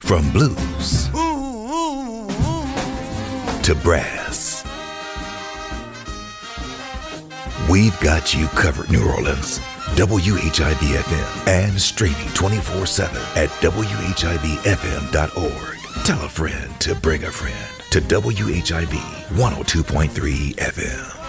From blues to brass, we've got you covered, New Orleans. WHIV FM and streaming 24 7 at WHIVFM.org. Tell a friend to bring a friend to WHIV 102.3 FM.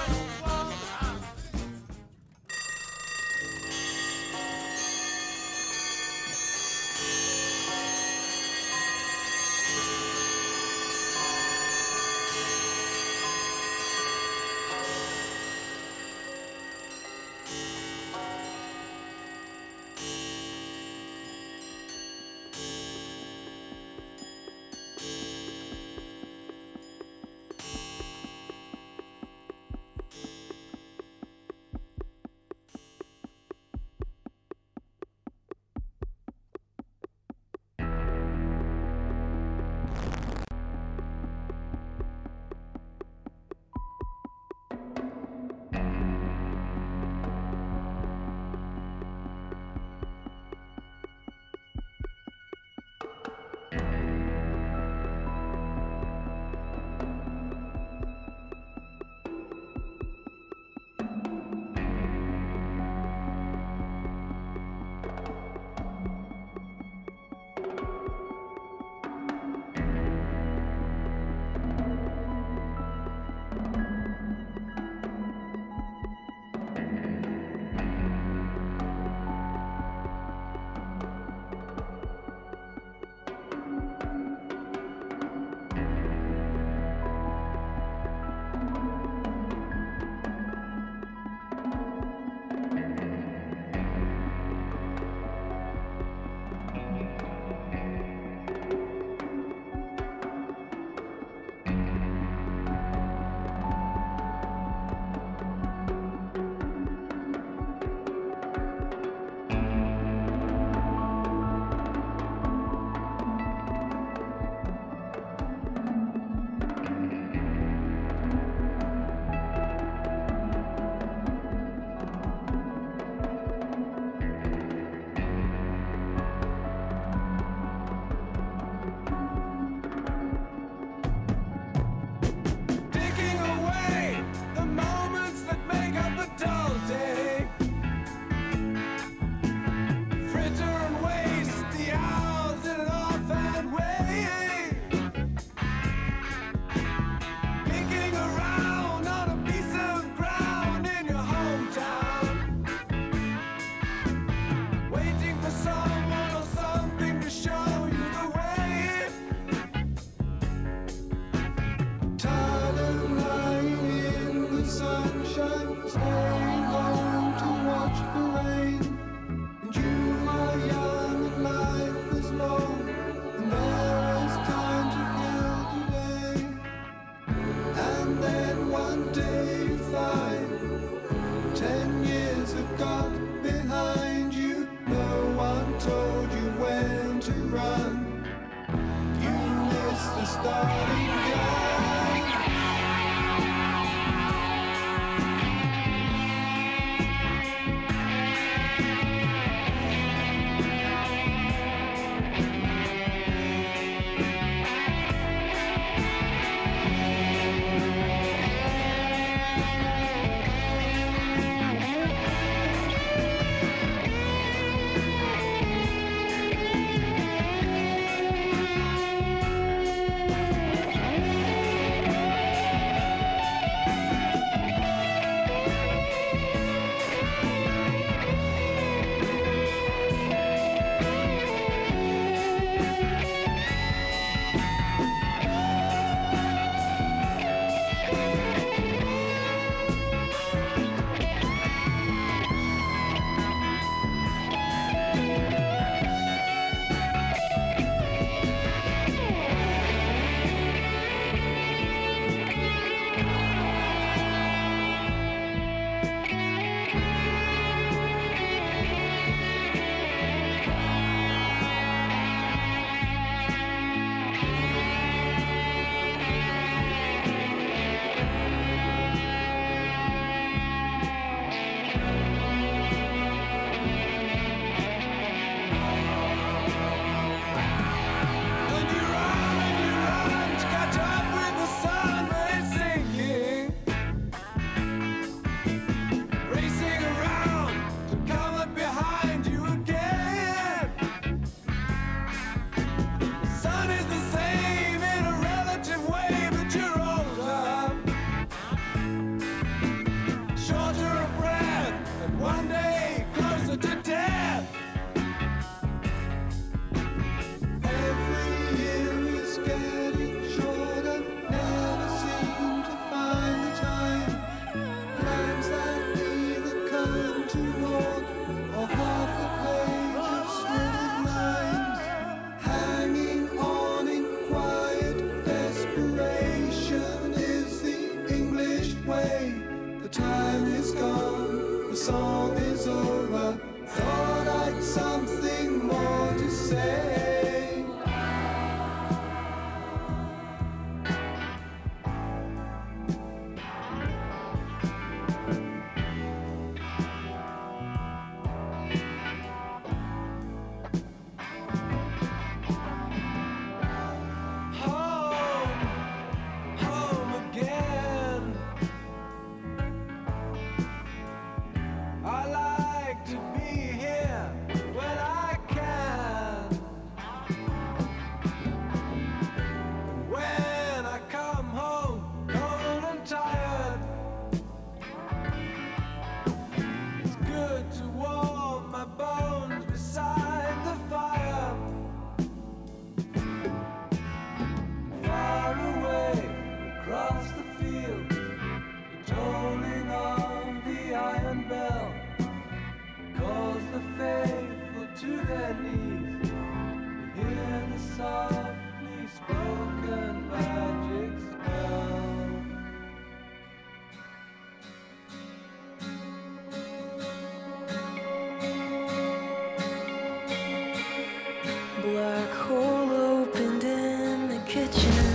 black hole opened in the kitchen.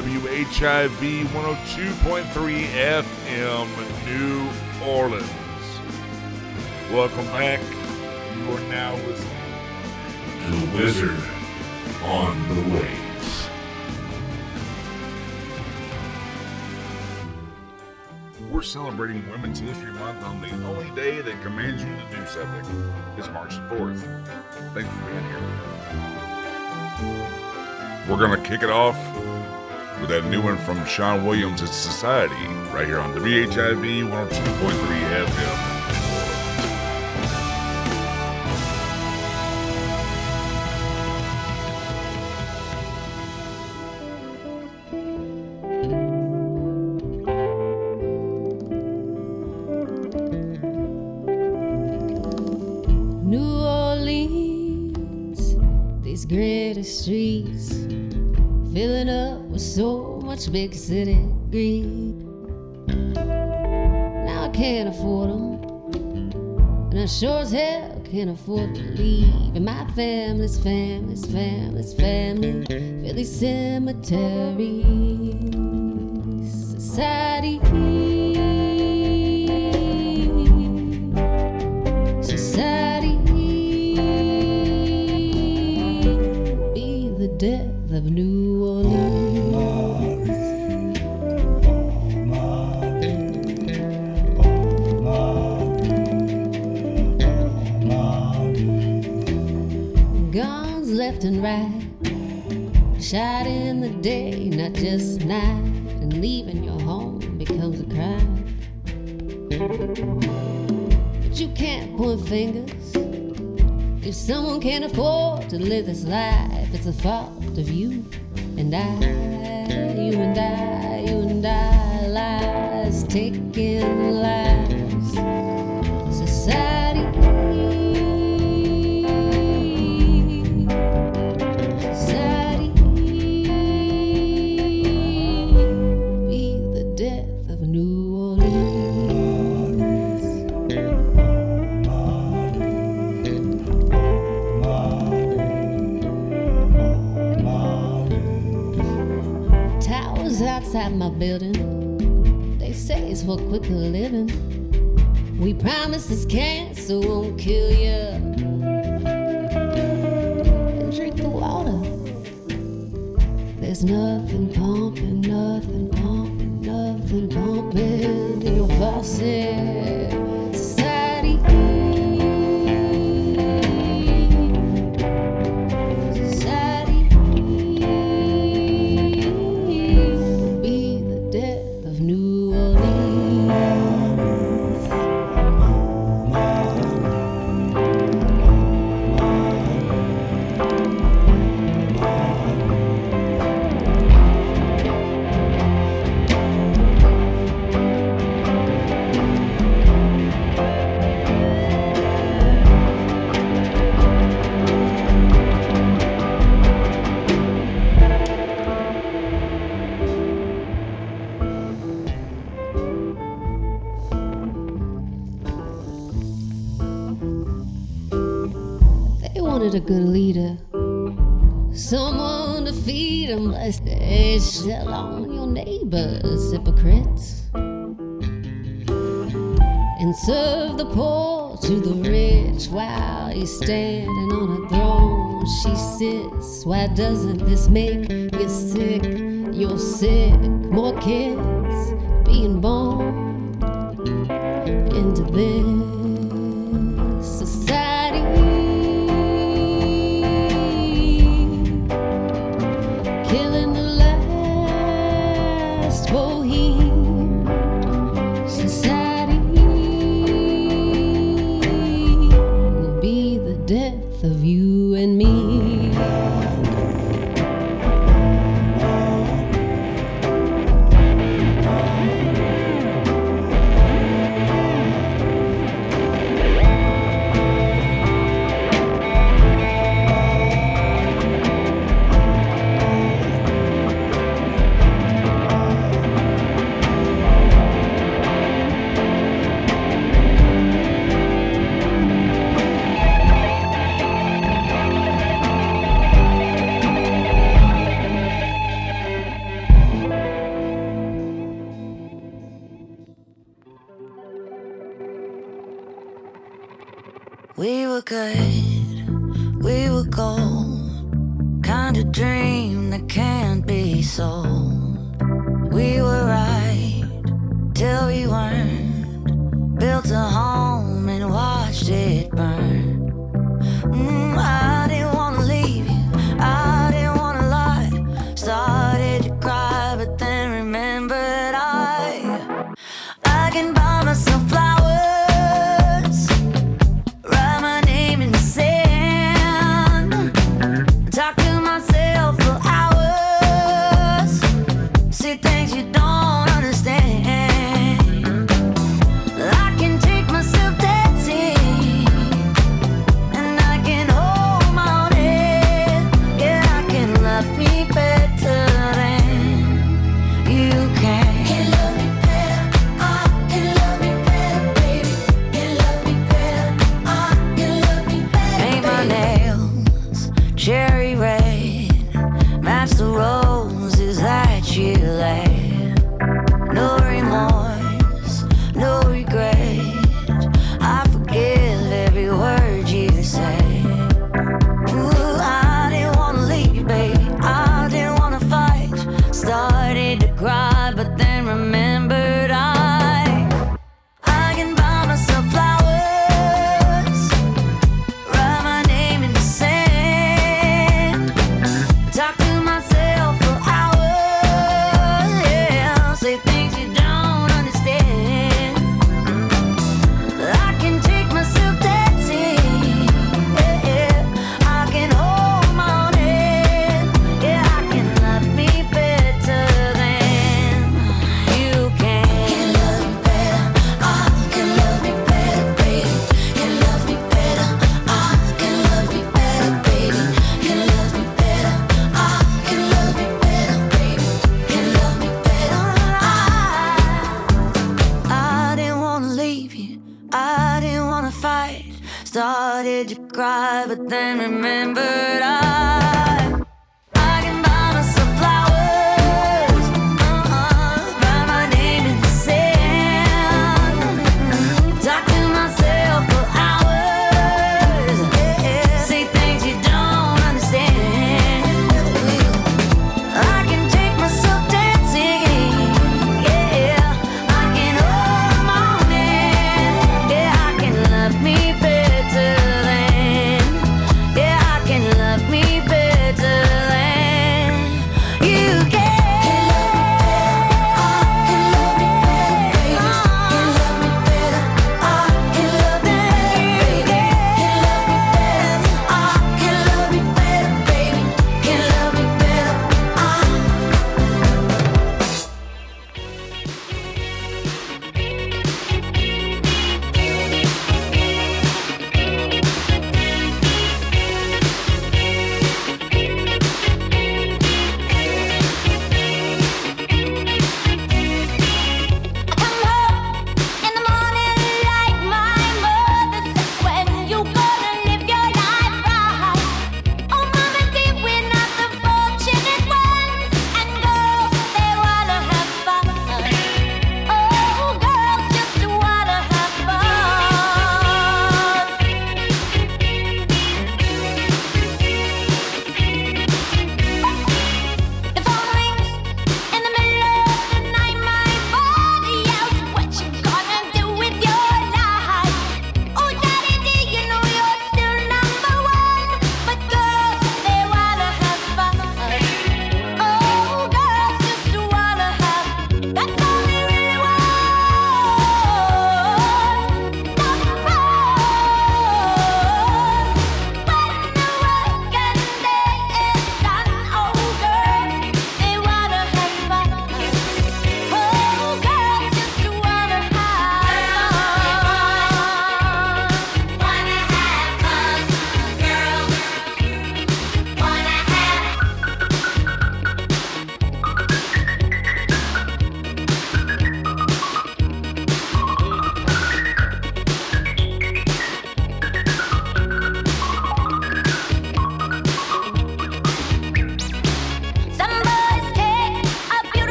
WHIV 102.3 FM, New Orleans. Welcome back. You are now listening to The Wizard on the Waves. We're celebrating Women's History Month on the only day that commands you to do something. It's March the 4th. Thanks for being here. We're going to kick it off with that new one from Sean Williams, Society, right here on WHIV 102.3 FM. Big city greed. Now I can't afford them, and I sure as hell can't afford to leave. And my family's family's family's family, Philly Cemetery Society. Society be the death of New just night. And leaving your home becomes a crime. But you can't point fingers. If someone can't afford to live this life, it's a fault of you and I. You and I, building. They say it's for quicker living. We promise this cancer won't kill you. And drink the water. There's nothing pumping, nothing pumping, nothing pumping in your faucet. A good leader. Someone to feed them, lest they shell on your neighbors, hypocrites. And serve the poor to the rich while he's standing on a throne. She sits. Why doesn't this make you sick? You're sick. More kids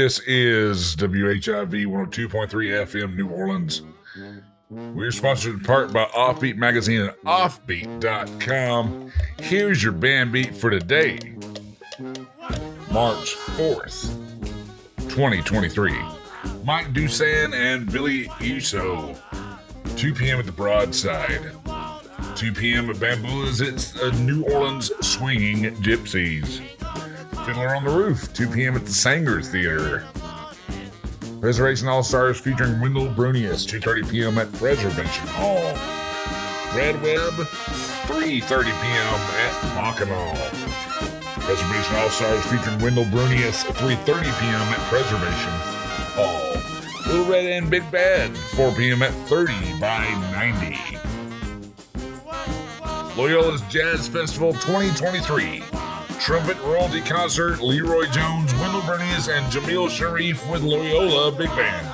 This is WHIV 102.3 FM New Orleans. We're sponsored in part by Offbeat Magazine and Offbeat.com. Here's your band beat for today, March 4th, 2023. Mike Dusan and Billy Iso. 2 p.m. at the Broadside. 2 p.m. at Bamboula's. It's New Orleans Swinging Gypsies. Fiddler on the Roof. 2 p.m. at the Saengers Theater. Preservation All Stars featuring Wendell Brunious. 2:30 p.m. at Preservation Hall. Red Web. 3:30 p.m. at Mackinac. Preservation All Stars featuring Wendell Brunious. 3:30 p.m. at Preservation Hall. Little Red and Big Bad. 4 p.m. at 30 by 90. Loyola's Jazz Festival 2023. Trumpet Royalty Concert, Leroy Jones, Wendell Brunious, and Jamil Sharif with Loyola Big Band.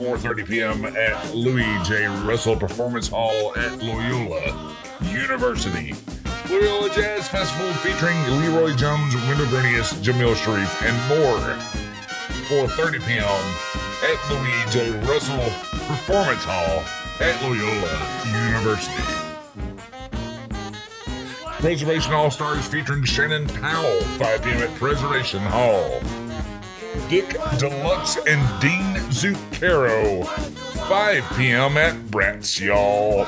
4.30 p.m. at Louis J. Russell Performance Hall at Loyola University. Loyola Jazz Festival featuring Leroy Jones, Wendell Brunious, Jamil Sharif, and more. 4.30 p.m. at Louis J. Russell Performance Hall at Loyola University. Preservation All Stars featuring Shannon Powell, 5 p.m. at Preservation Hall. Dick Deluxe and Dean Zucchero, 5 p.m. at Bratz Y'all.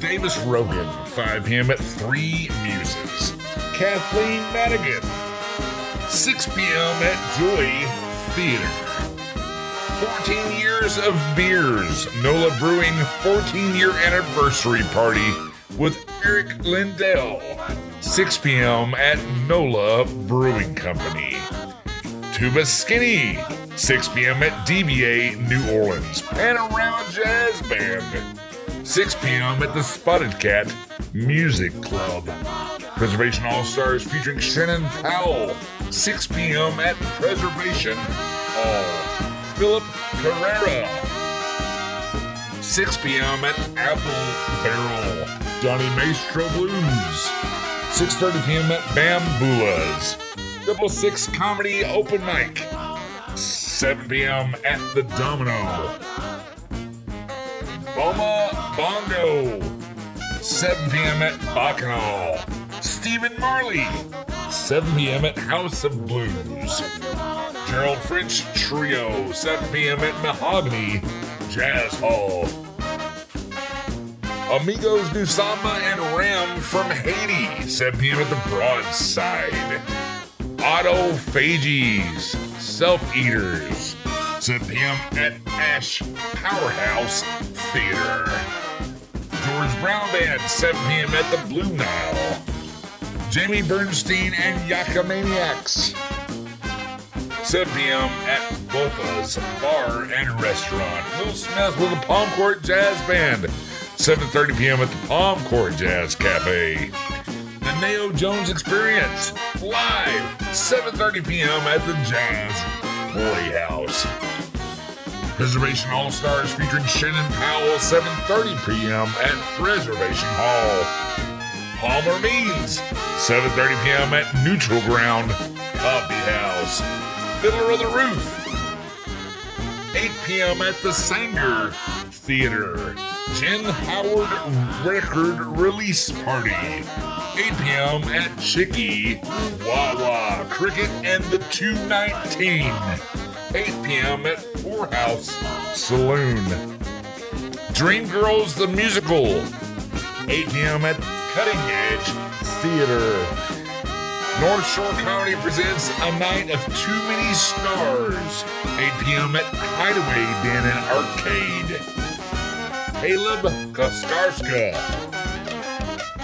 Davis Rogan, 5 p.m. at Three Muses. Kathleen Madigan, 6 p.m. at Joy Theater. 14 years of beers. NOLA Brewing 14 year anniversary party with Eric Lindell. 6 p.m. at NOLA Brewing Company. Tuba Skinny. 6 p.m. at DBA New Orleans. Panorama Jazz Band. 6 p.m. at the Spotted Cat Music Club. Preservation All Stars featuring Shannon Powell. 6 p.m. at Preservation Hall. Philip Carrera. 6 p.m. at Apple Barrel. Johnny Maestro Blues. 6.30 p.m. at Bamboula's. Double Six Comedy Open Mic. 7 p.m. at the Domino. Boma Bongo. 7 p.m. at Bacchanal. Stephen Marley. 7 p.m. at House of Blues. Gerald French Trio, 7 p.m. at Mahogany Jazz Hall. Amigos do Samba and Ram from Haiti, 7 p.m. at the Broadside. Autophagies, Self Eaters, 7 p.m. at Ashé Powerhouse Theater. George Brown Band, 7 p.m. at the Blue Nile. Jamie Bernstein and Yakamaniacs. 7 p.m. at Bofa's Bar and Restaurant. Will Smith with the Palm Court Jazz Band. 7.30 p.m. at the Palm Court Jazz Cafe. The Nayo Jones Experience. Live. 7.30 p.m. at the Jazz Playhouse. Preservation All Stars featuring Shannon Powell. 7.30 p.m. at Preservation Hall. Palmer Means. 7.30 p.m. at Neutral Ground Coffee House. Fiddler of the Roof. 8 p.m. at the Saenger Theater. Jen Howard Record Release Party. 8 p.m. at Chicky Wawa Cricket and the 219. 8 p.m. at Poorhouse Saloon. Dreamgirls the Musical. 8 p.m. at Cutting Edge Theater. North Shore Comedy presents A Night of Too Many Stars. 8 p.m. at Hideaway Den and Arcade. Caleb Koskarska.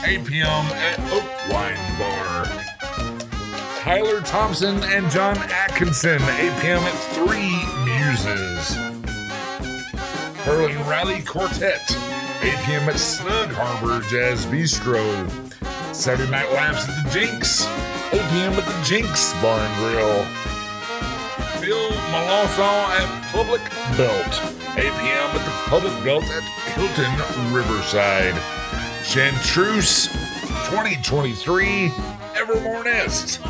8 p.m. at Oak Wine Bar. Tyler Thompson and John Atkinson. 8 p.m. at Three Muses. Hurling Rally Quartet. 8 p.m. at Snug Harbor Jazz Bistro. Saturday Night Laughs at the Jinx. 8 p.m. at the Jinx Bar and Grill. Phil Melanson at Public Belt. 8 p.m. at the Public Belt at Hilton Riverside. Chantreuse 2023 Evermore Nest.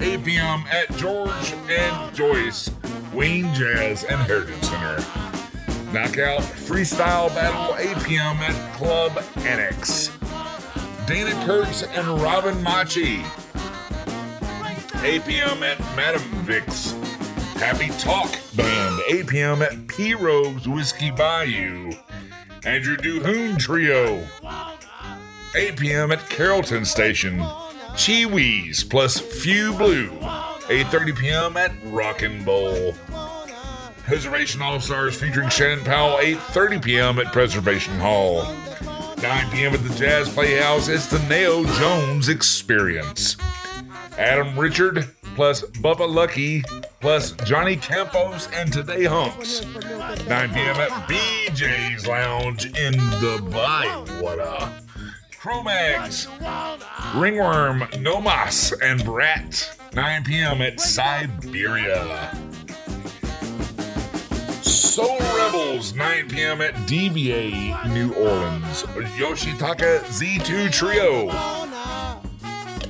8 p.m. at George and Joyce Wayne Jazz and Heritage Center. Knockout Freestyle Battle 8 p.m. at Club Annex. Dana Kurtz and Robin Machi. 8 p.m. at Madam Vic's. Happy Talk Band. 8 p.m. at P Rogues Whiskey Bayou. Andrew Duhon Trio. 8 p.m. at Carrollton Station. Chiwis plus Few Blue. 8.30 p.m. at Rock 'n' Bowl. Preservation All Stars featuring Shannon Powell, 8.30 p.m. at Preservation Hall. 9 p.m. at the Jazz Playhouse, it's the Nayo Jones Experience. Adam Richard plus Bubba Lucky plus Johnny Campos and Today Hunks. 9 p.m. at BJ's Lounge in Dubai. the Bywater. Cro-Mags, Ringworm, Nomas, and Brat. 9 p.m. at Siberia. Soul Rebels, 9 p.m. at DBA New Orleans. Yoshitaka Z2 Trio,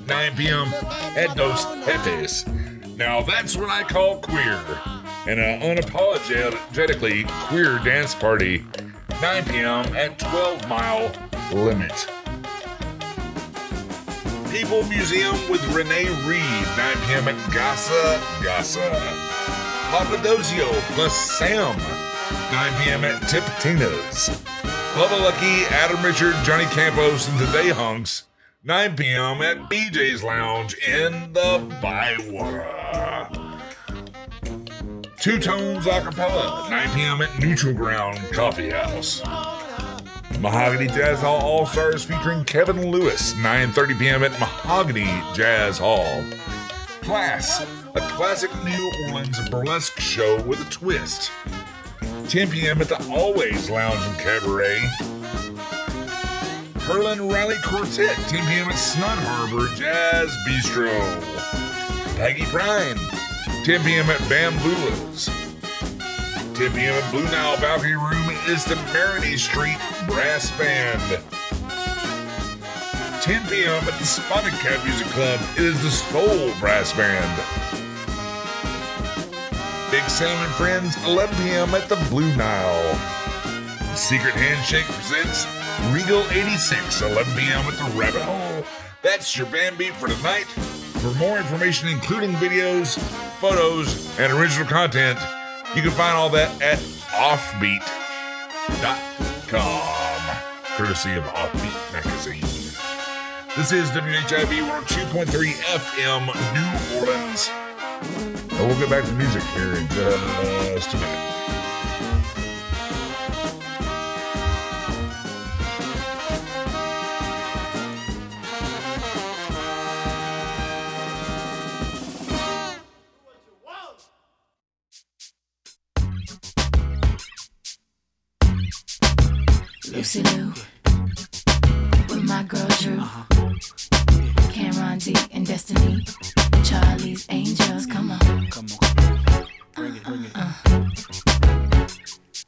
9 p.m. at Dos Jefes. Now that's what I call queer. And an unapologetically queer dance party, 9 p.m. at 12 Mile Limit. People Museum with Renee Reed, 9 p.m. at Gasa Gasa. Papadosio plus Sam, 9 p.m. at Tipitina's. Bubba Lucky, Adam Richard, Johnny Campos, and Today Hunks, 9 p.m. at BJ's Lounge in the Bywater. Two Tones Acapella, 9 p.m. at Neutral Ground Coffee House. Mahogany Jazz Hall All Stars featuring Kevin Lewis, 9:30 p.m. at Mahogany Jazz Hall. Class, a classic New Orleans burlesque show with a twist. 10 p.m. at the AllWays Lounge and Cabaret. Herlin Riley Quartet, 10 p.m. at Snug Harbor Jazz Bistro. Peggy Prime, 10 p.m. at Bamboula's. 10 p.m. at Blue Nile Balcony Room is the Marigny Street Brass Band. 10 p.m. at the Spotted Cat Music Club is the Soul Brass Band. Big Sam and Friends, 11 p.m. at the Blue Nile. Secret Handshake presents Regal 86, 11 p.m. at the Rabbit Hole. That's your band beat for tonight. For more information, including videos, photos, and original content, you can find all that at offbeat.com, courtesy of Offbeat Magazine. This is WHIV 102.3 FM New Orleans. And we'll get back to music here in just a minute. Lucy Liu with my girl Drew, uh-huh. Cameron D and Destiny, Charlie's Angels. Come on.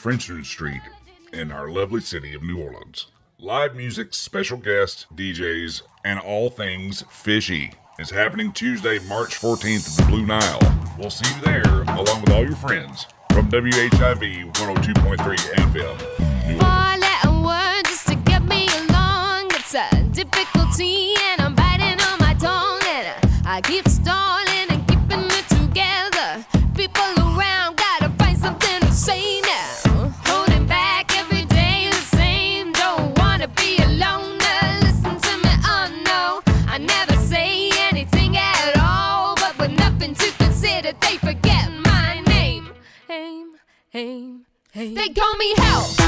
Frenchman Street in our lovely city of New Orleans. Live music, special guests, DJs, and all things fishy is happening Tuesday, March 14th at the Blue Nile. We'll see you there along with all your friends from WHIV 102.3 FM. Difficulty, and I'm biting on my tongue, and I keep stalling. Me hell.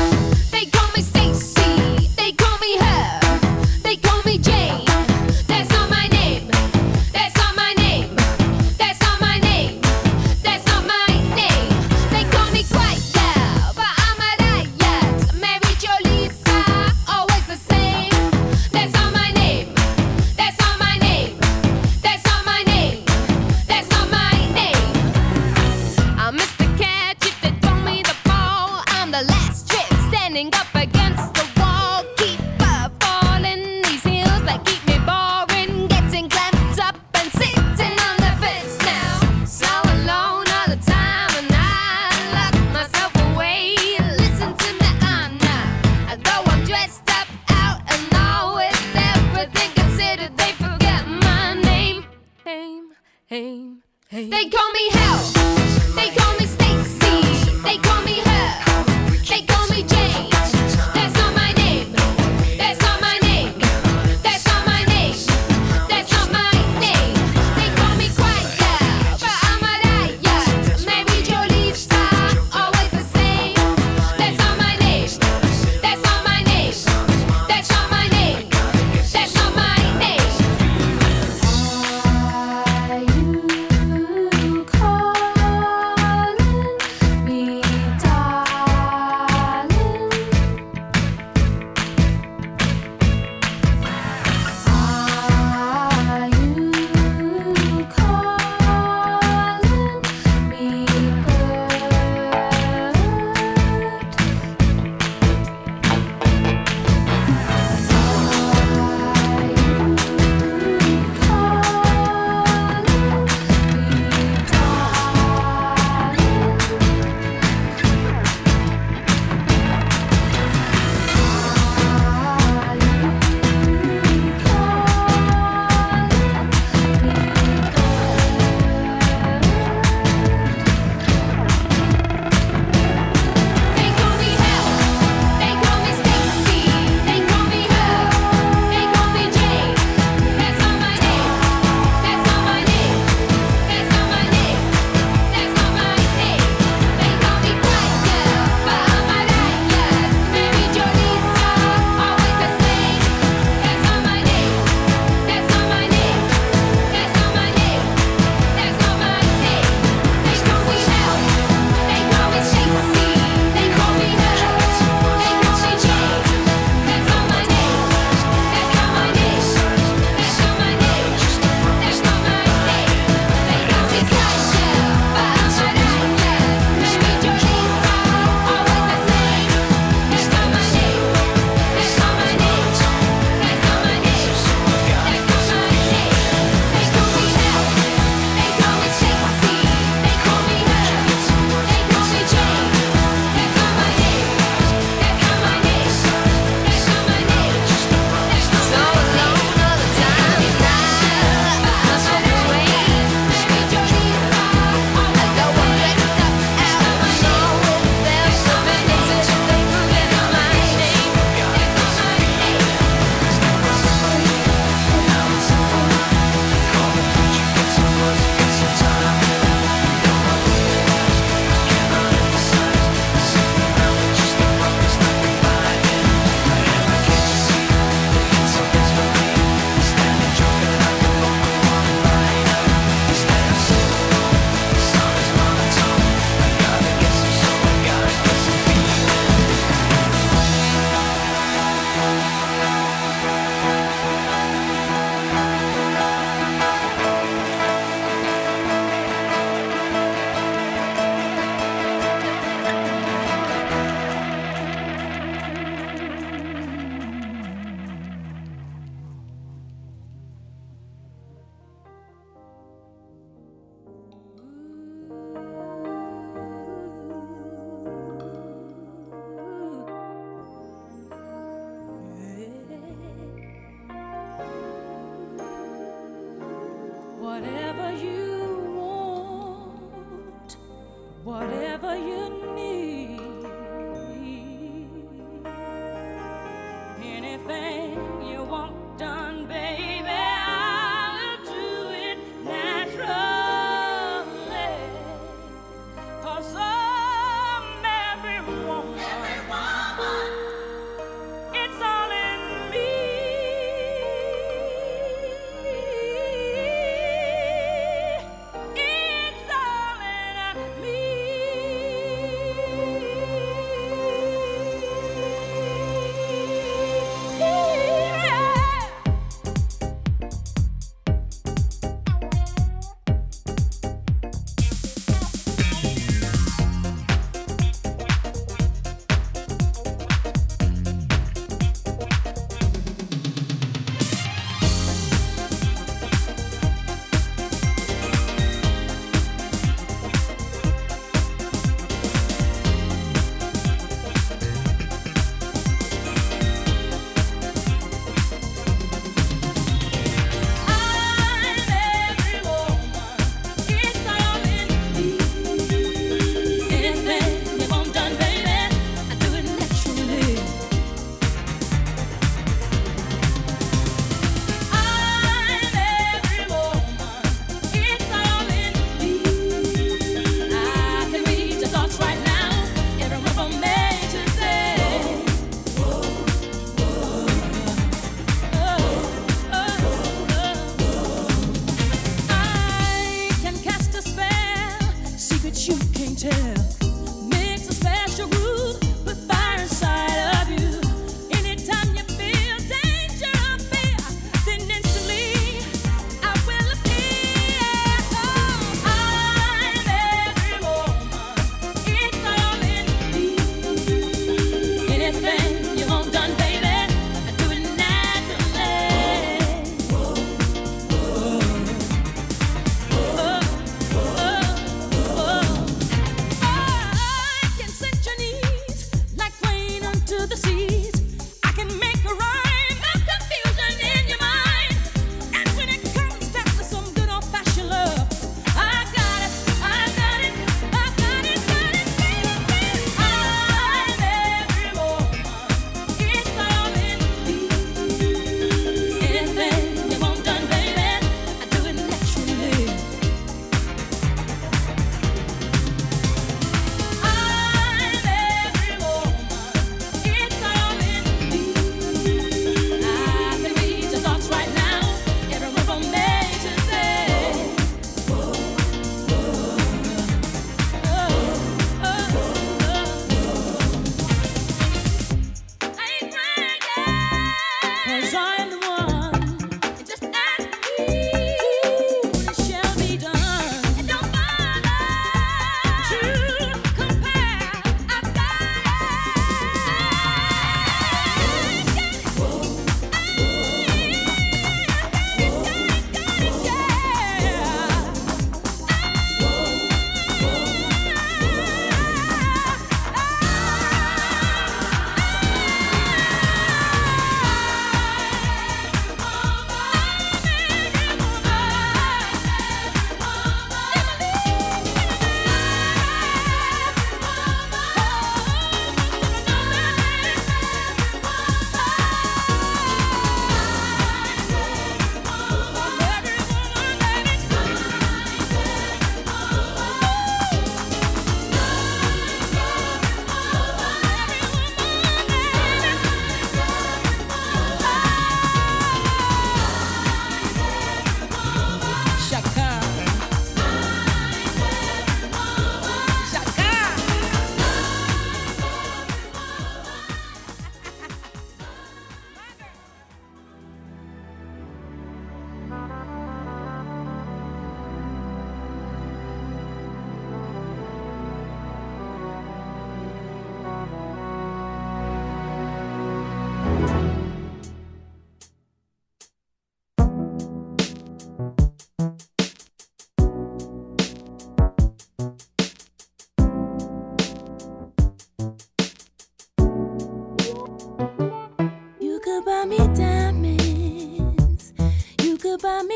You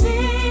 when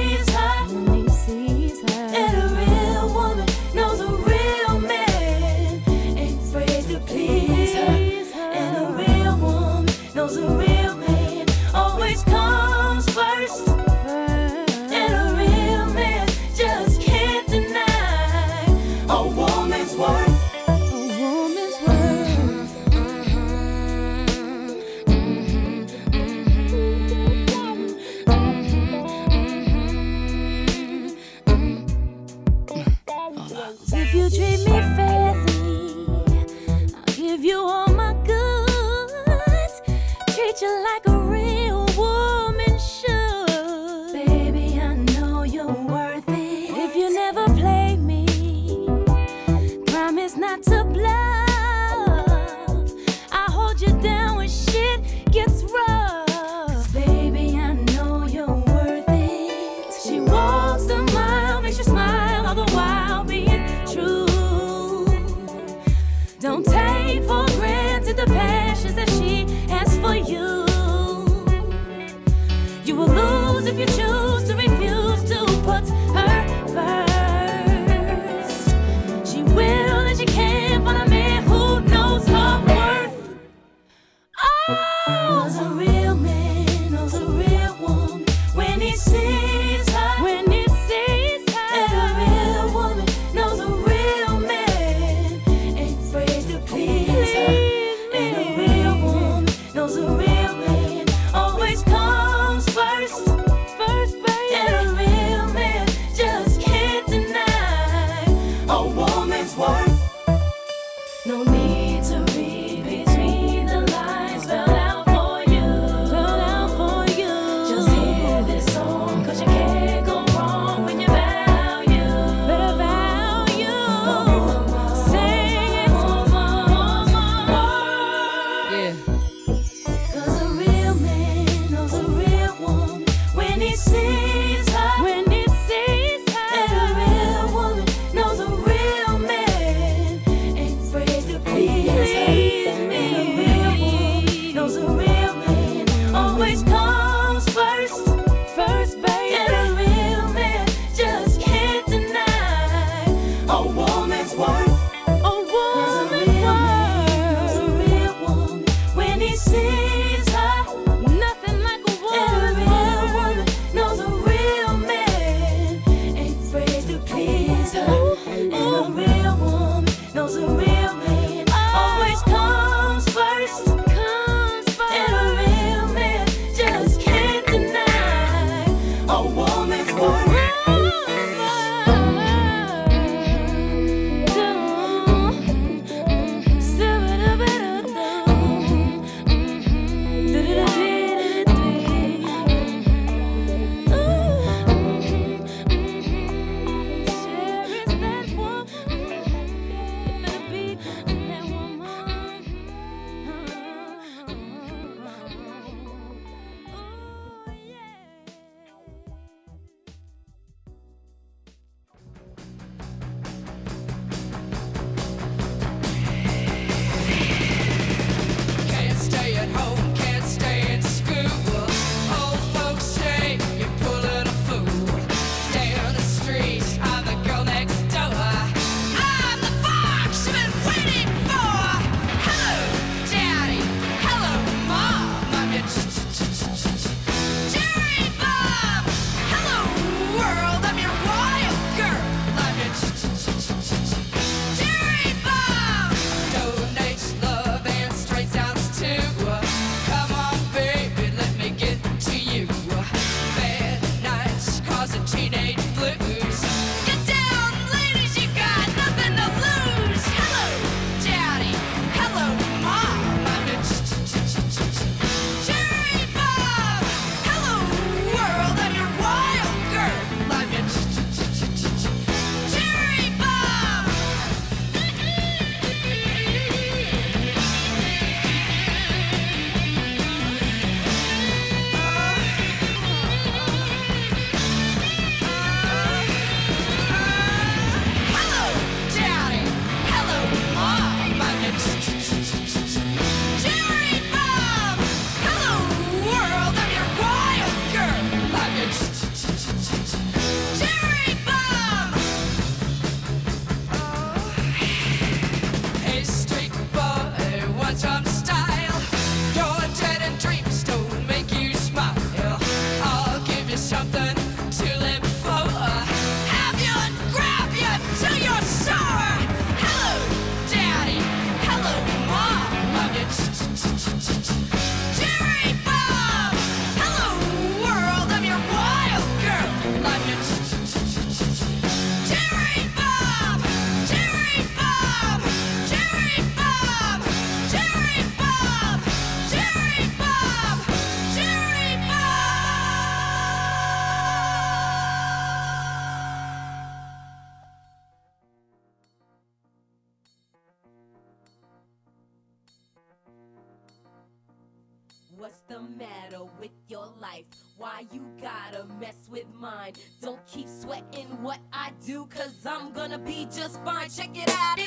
Gonna be just fine. Check it out.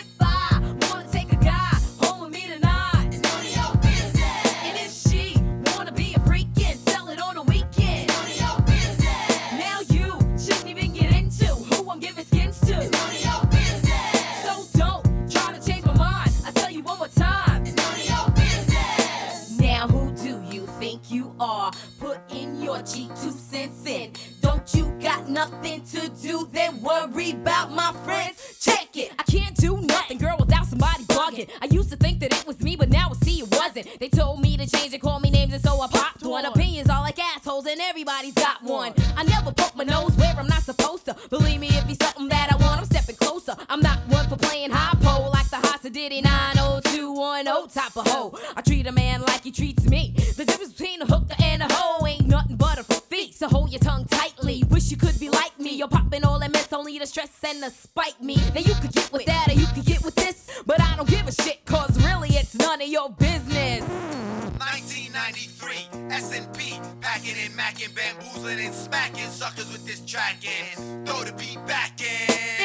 and macking, bamboozling and smacking suckers with this track and throw the beat back in.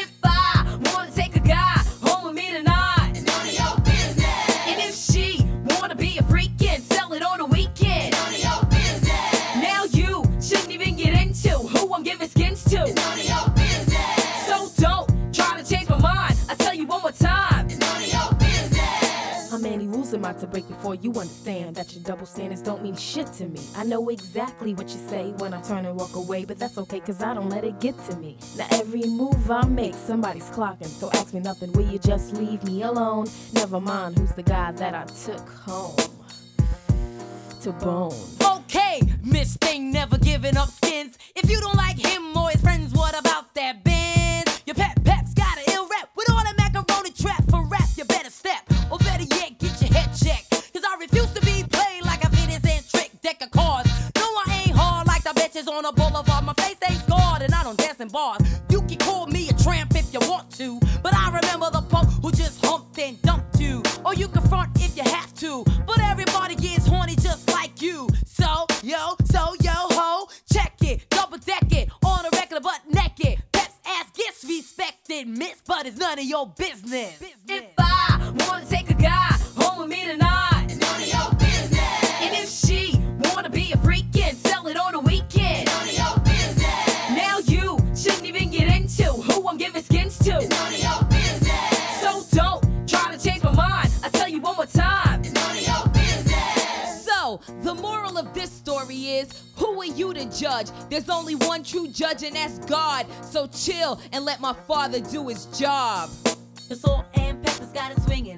break before you understand that your double standards don't mean shit to me. I know exactly what you say when I turn and walk away, but that's okay cause I don't let it get to me. Now every move I make, somebody's clocking. So ask me nothing, will you just leave me alone? Never mind who's the guy that I took home to bone. Okay, Miss Thing never giving up skins. If you don't like him or his friends, what about that? admits, but it's none of your business. business. If I wanna take a guy. to judge. There's only one true judge, and that's God. So chill and let my father do his job. The soul and peppers got it swinging.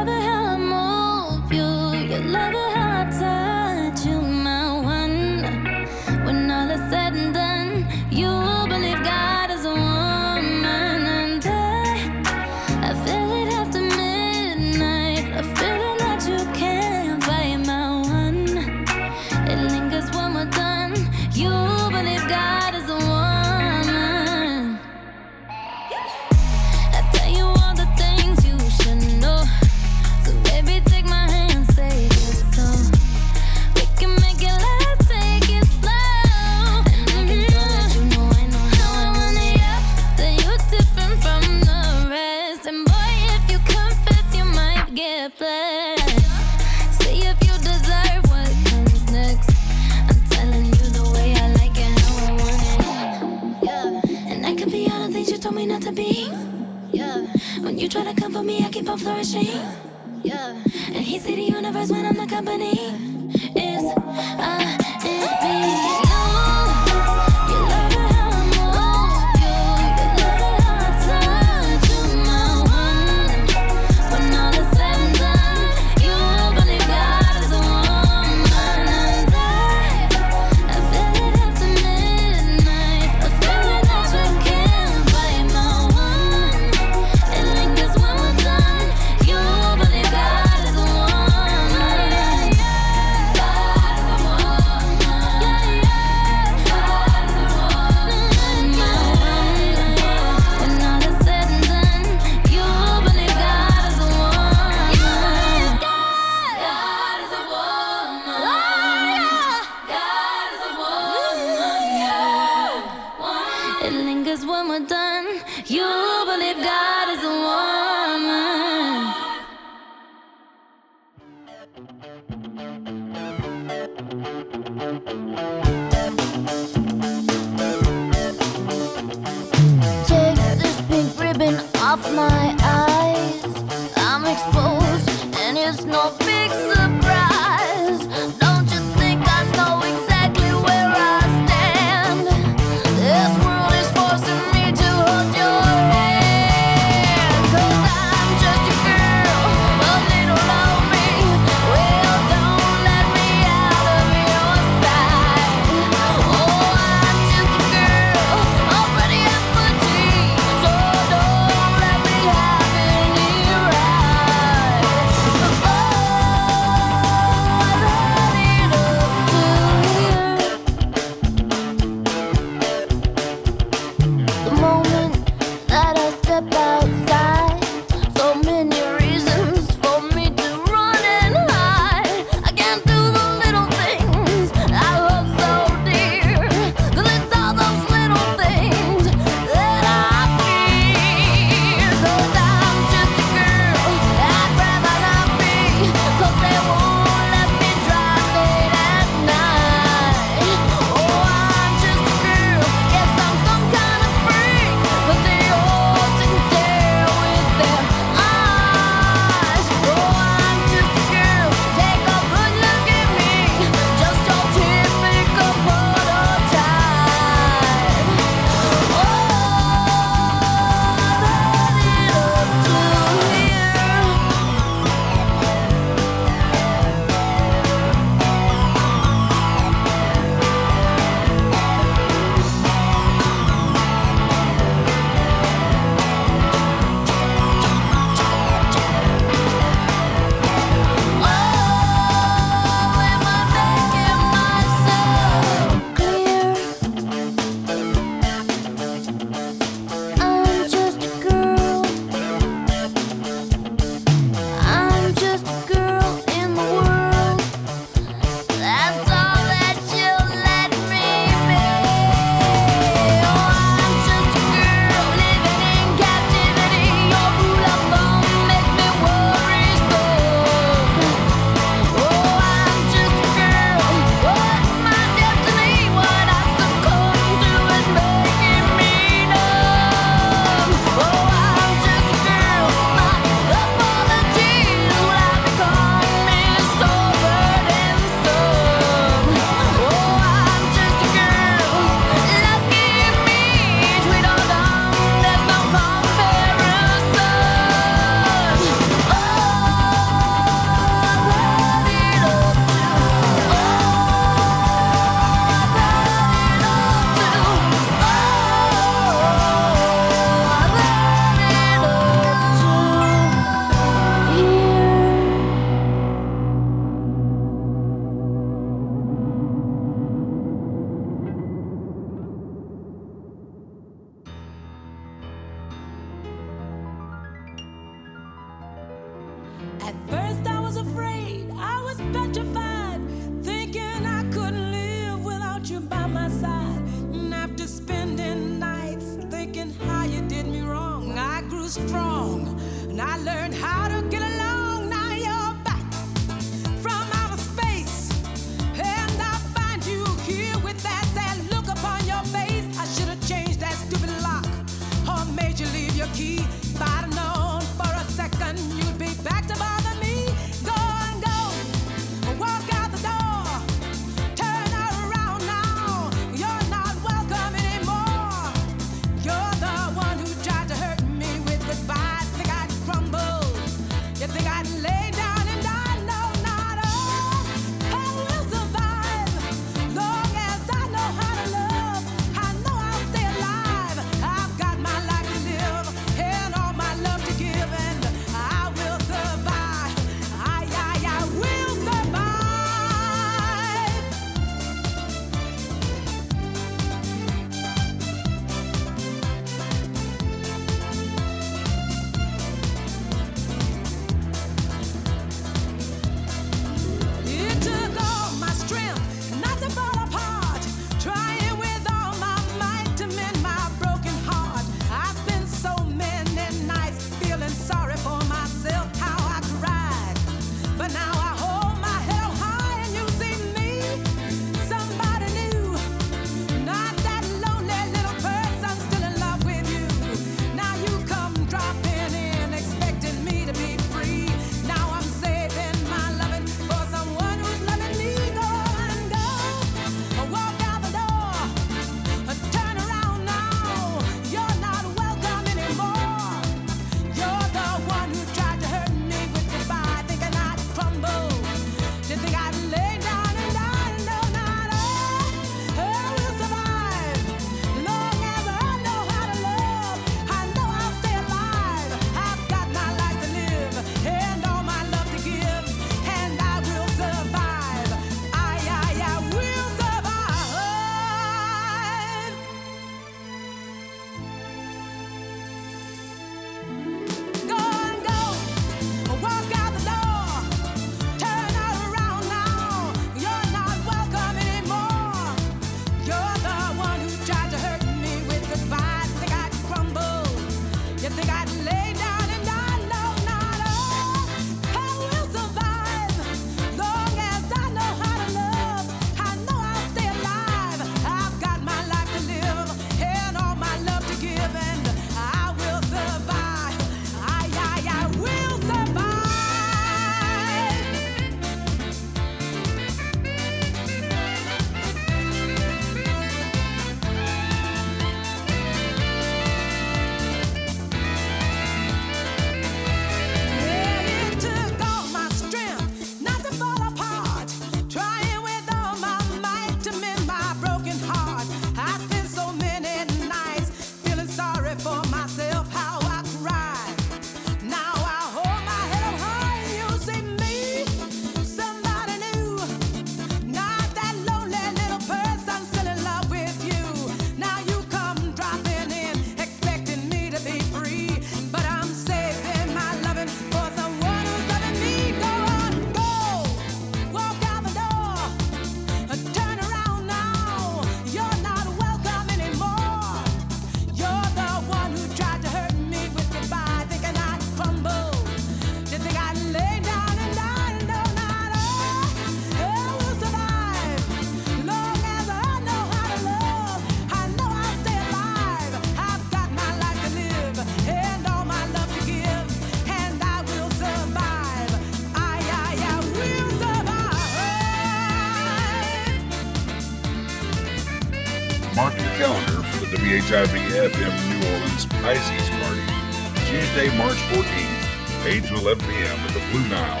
calendar for the WHIV FM New Orleans Pisces Party, Tuesday, March 14th, 8 to 11 p.m. at the Blue Nile,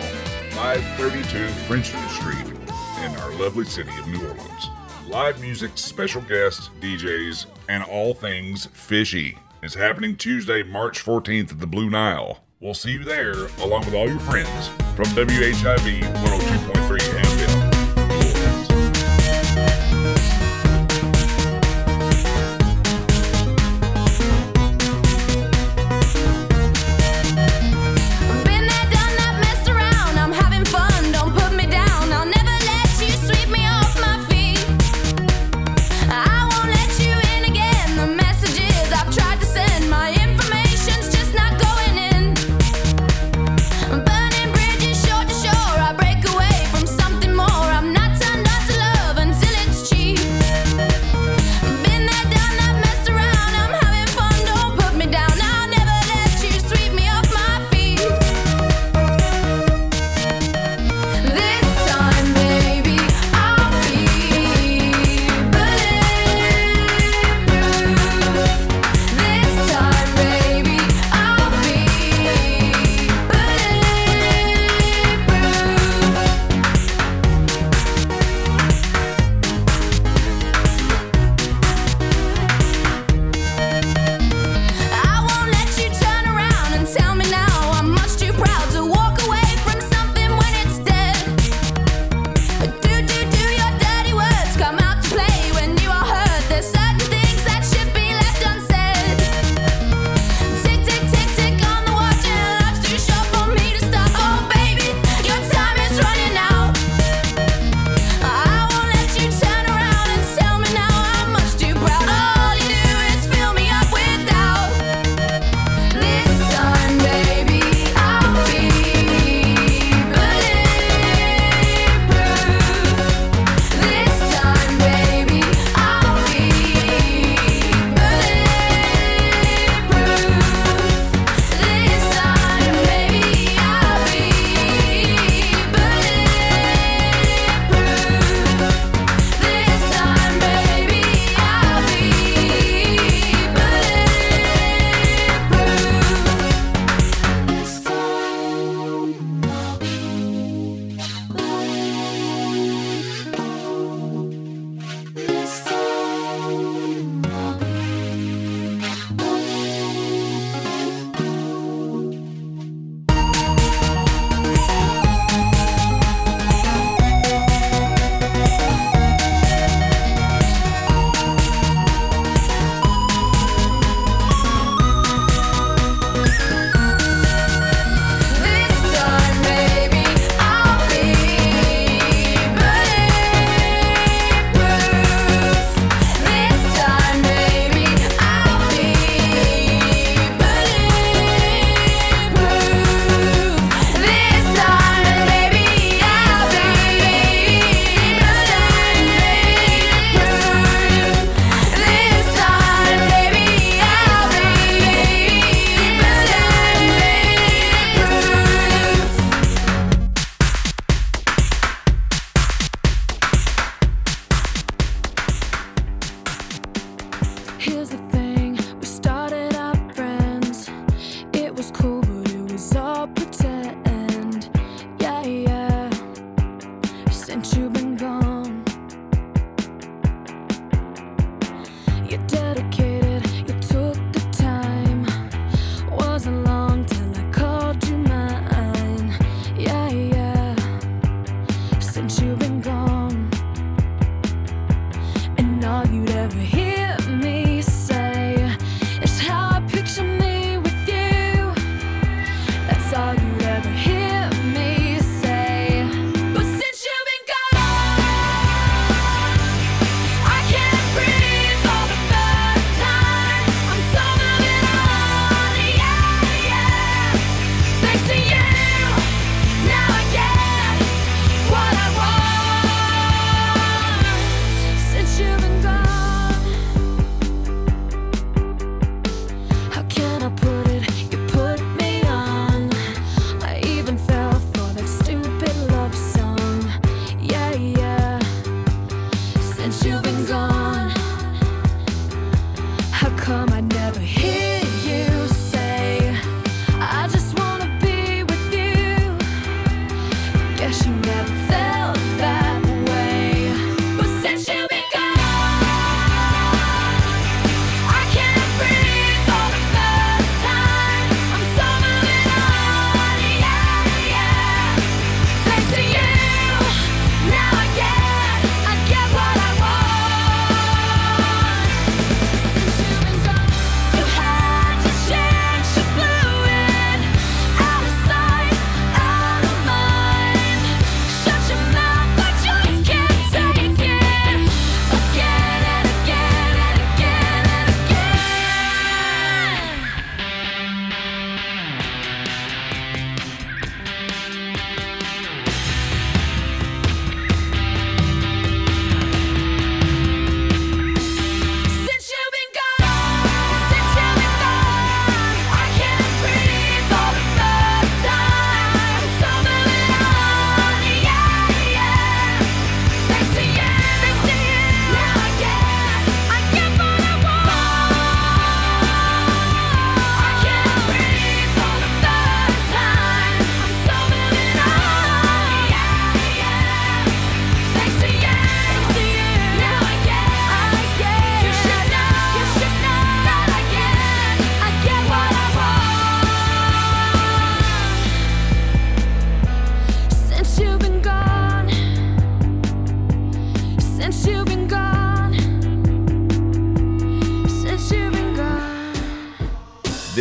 532 Frenchmen Street in our lovely city of New Orleans. Live music, special guests, DJs, and all things fishy is happening Tuesday, March 14th at the Blue Nile. We'll see you there along with all your friends from WHIV 102.3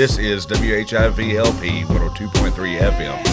This is WHIV LP 102.3 FM,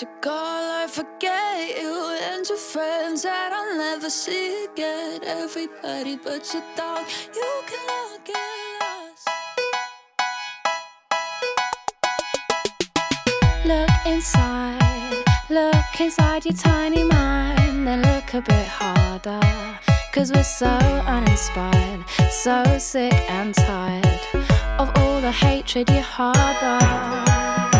To call or forget you and your friends that I'll never see again. Everybody but your dog, you can all get lost. Look inside, look inside your tiny mind, then look a bit harder. Cause we're so uninspired, so sick and tired of all the hatred you harbor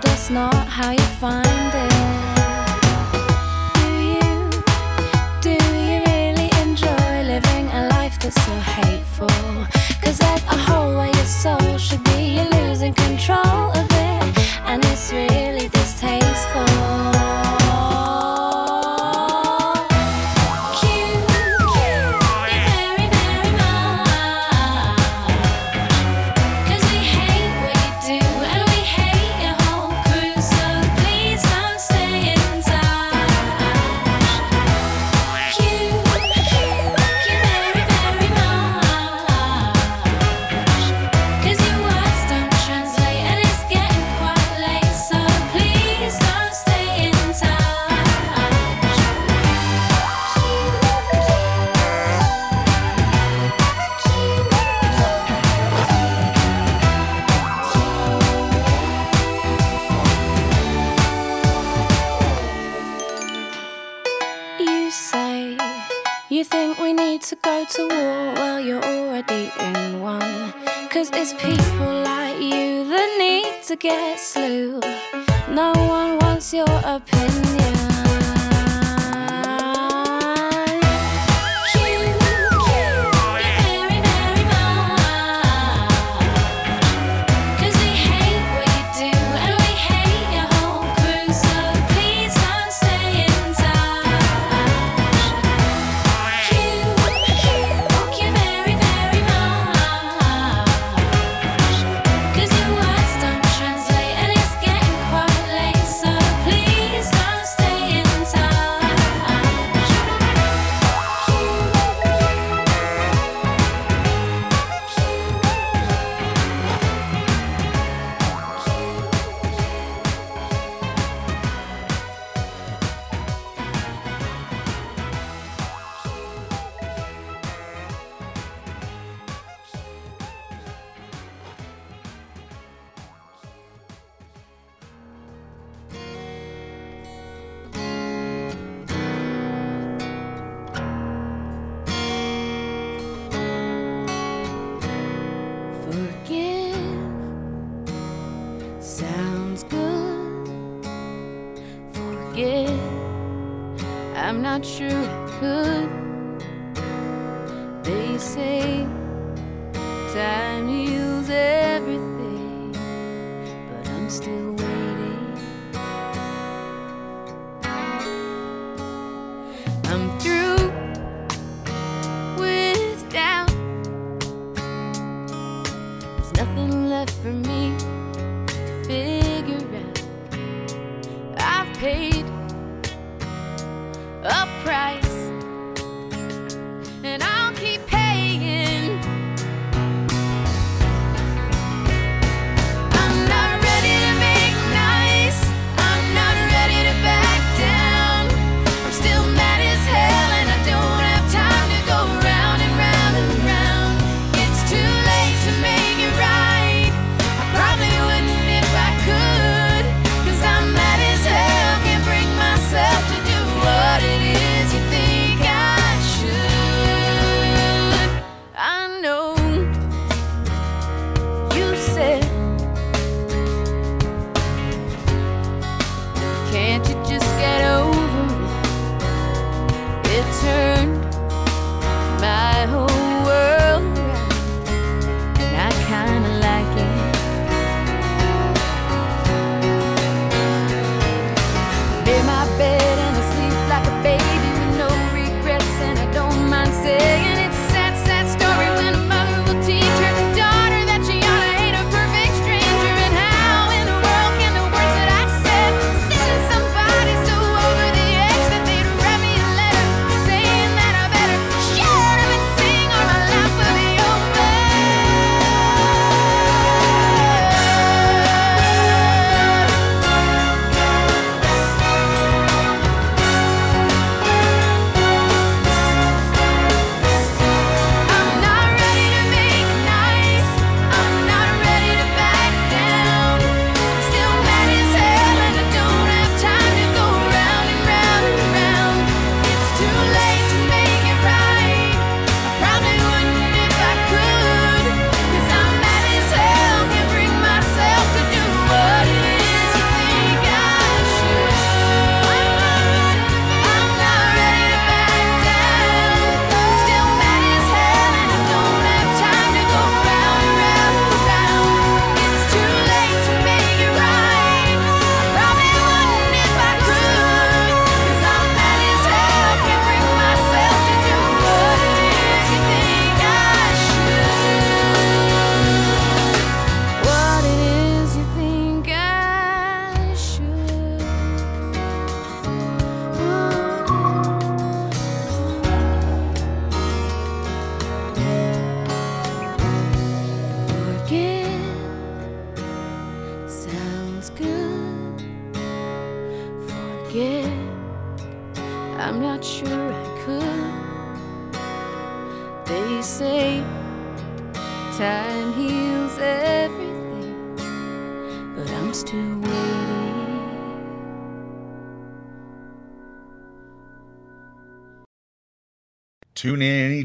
told us not how you find it. Do you, do you really enjoy living a life that's so hateful?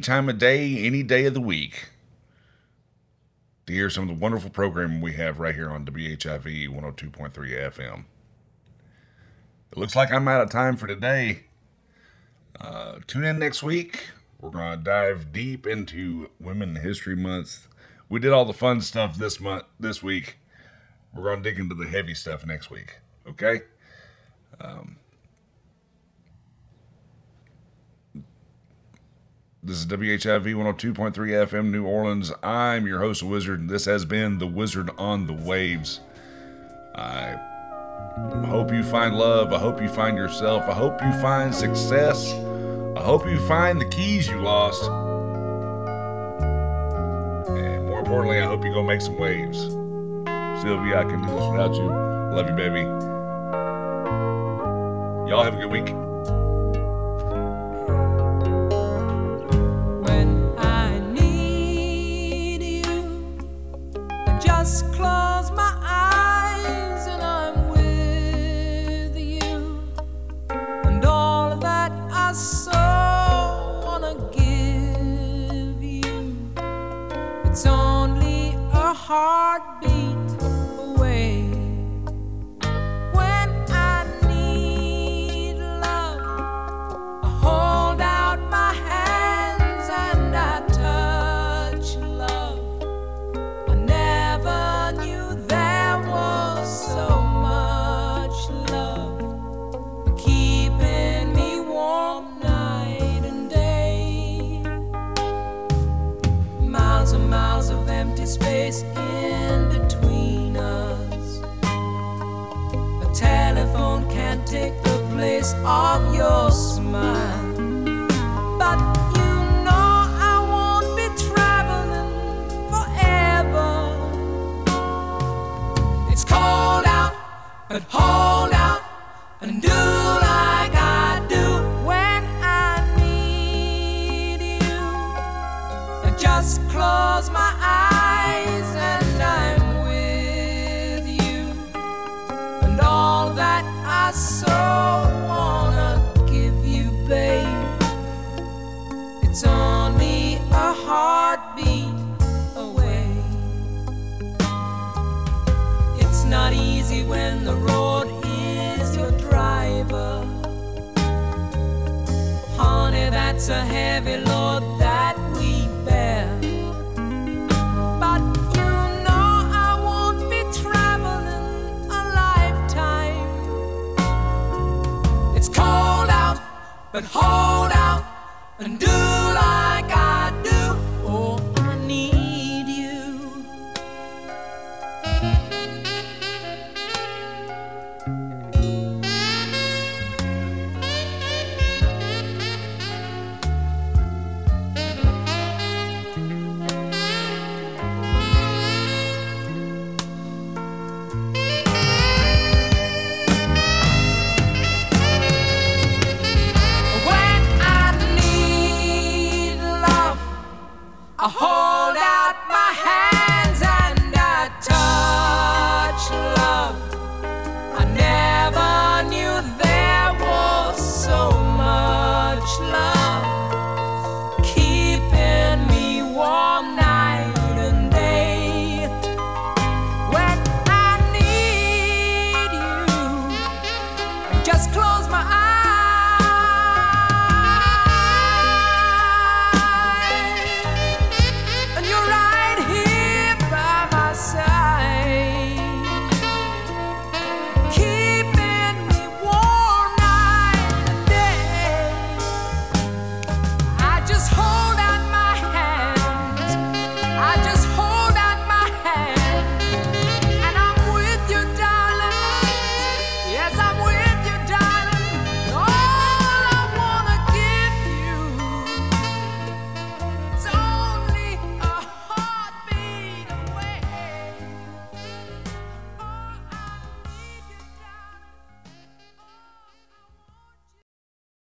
time of day, any day of the week, to hear some of the wonderful programming we have right here on WHIV 102.3 FM. It looks like I'm out of time for today. Uh, tune in next week. We're going to dive deep into Women History Month. We did all the fun stuff this month, this week. We're going to dig into the heavy stuff next week. Okay? Um, This is WHIV 102.3 FM New Orleans. I'm your host, Wizard, and this has been The Wizard on the Waves. I hope you find love. I hope you find yourself. I hope you find success. I hope you find the keys you lost. And more importantly, I hope you go make some waves. Sylvia, I can do this without you. Love you, baby. Y'all have a good week.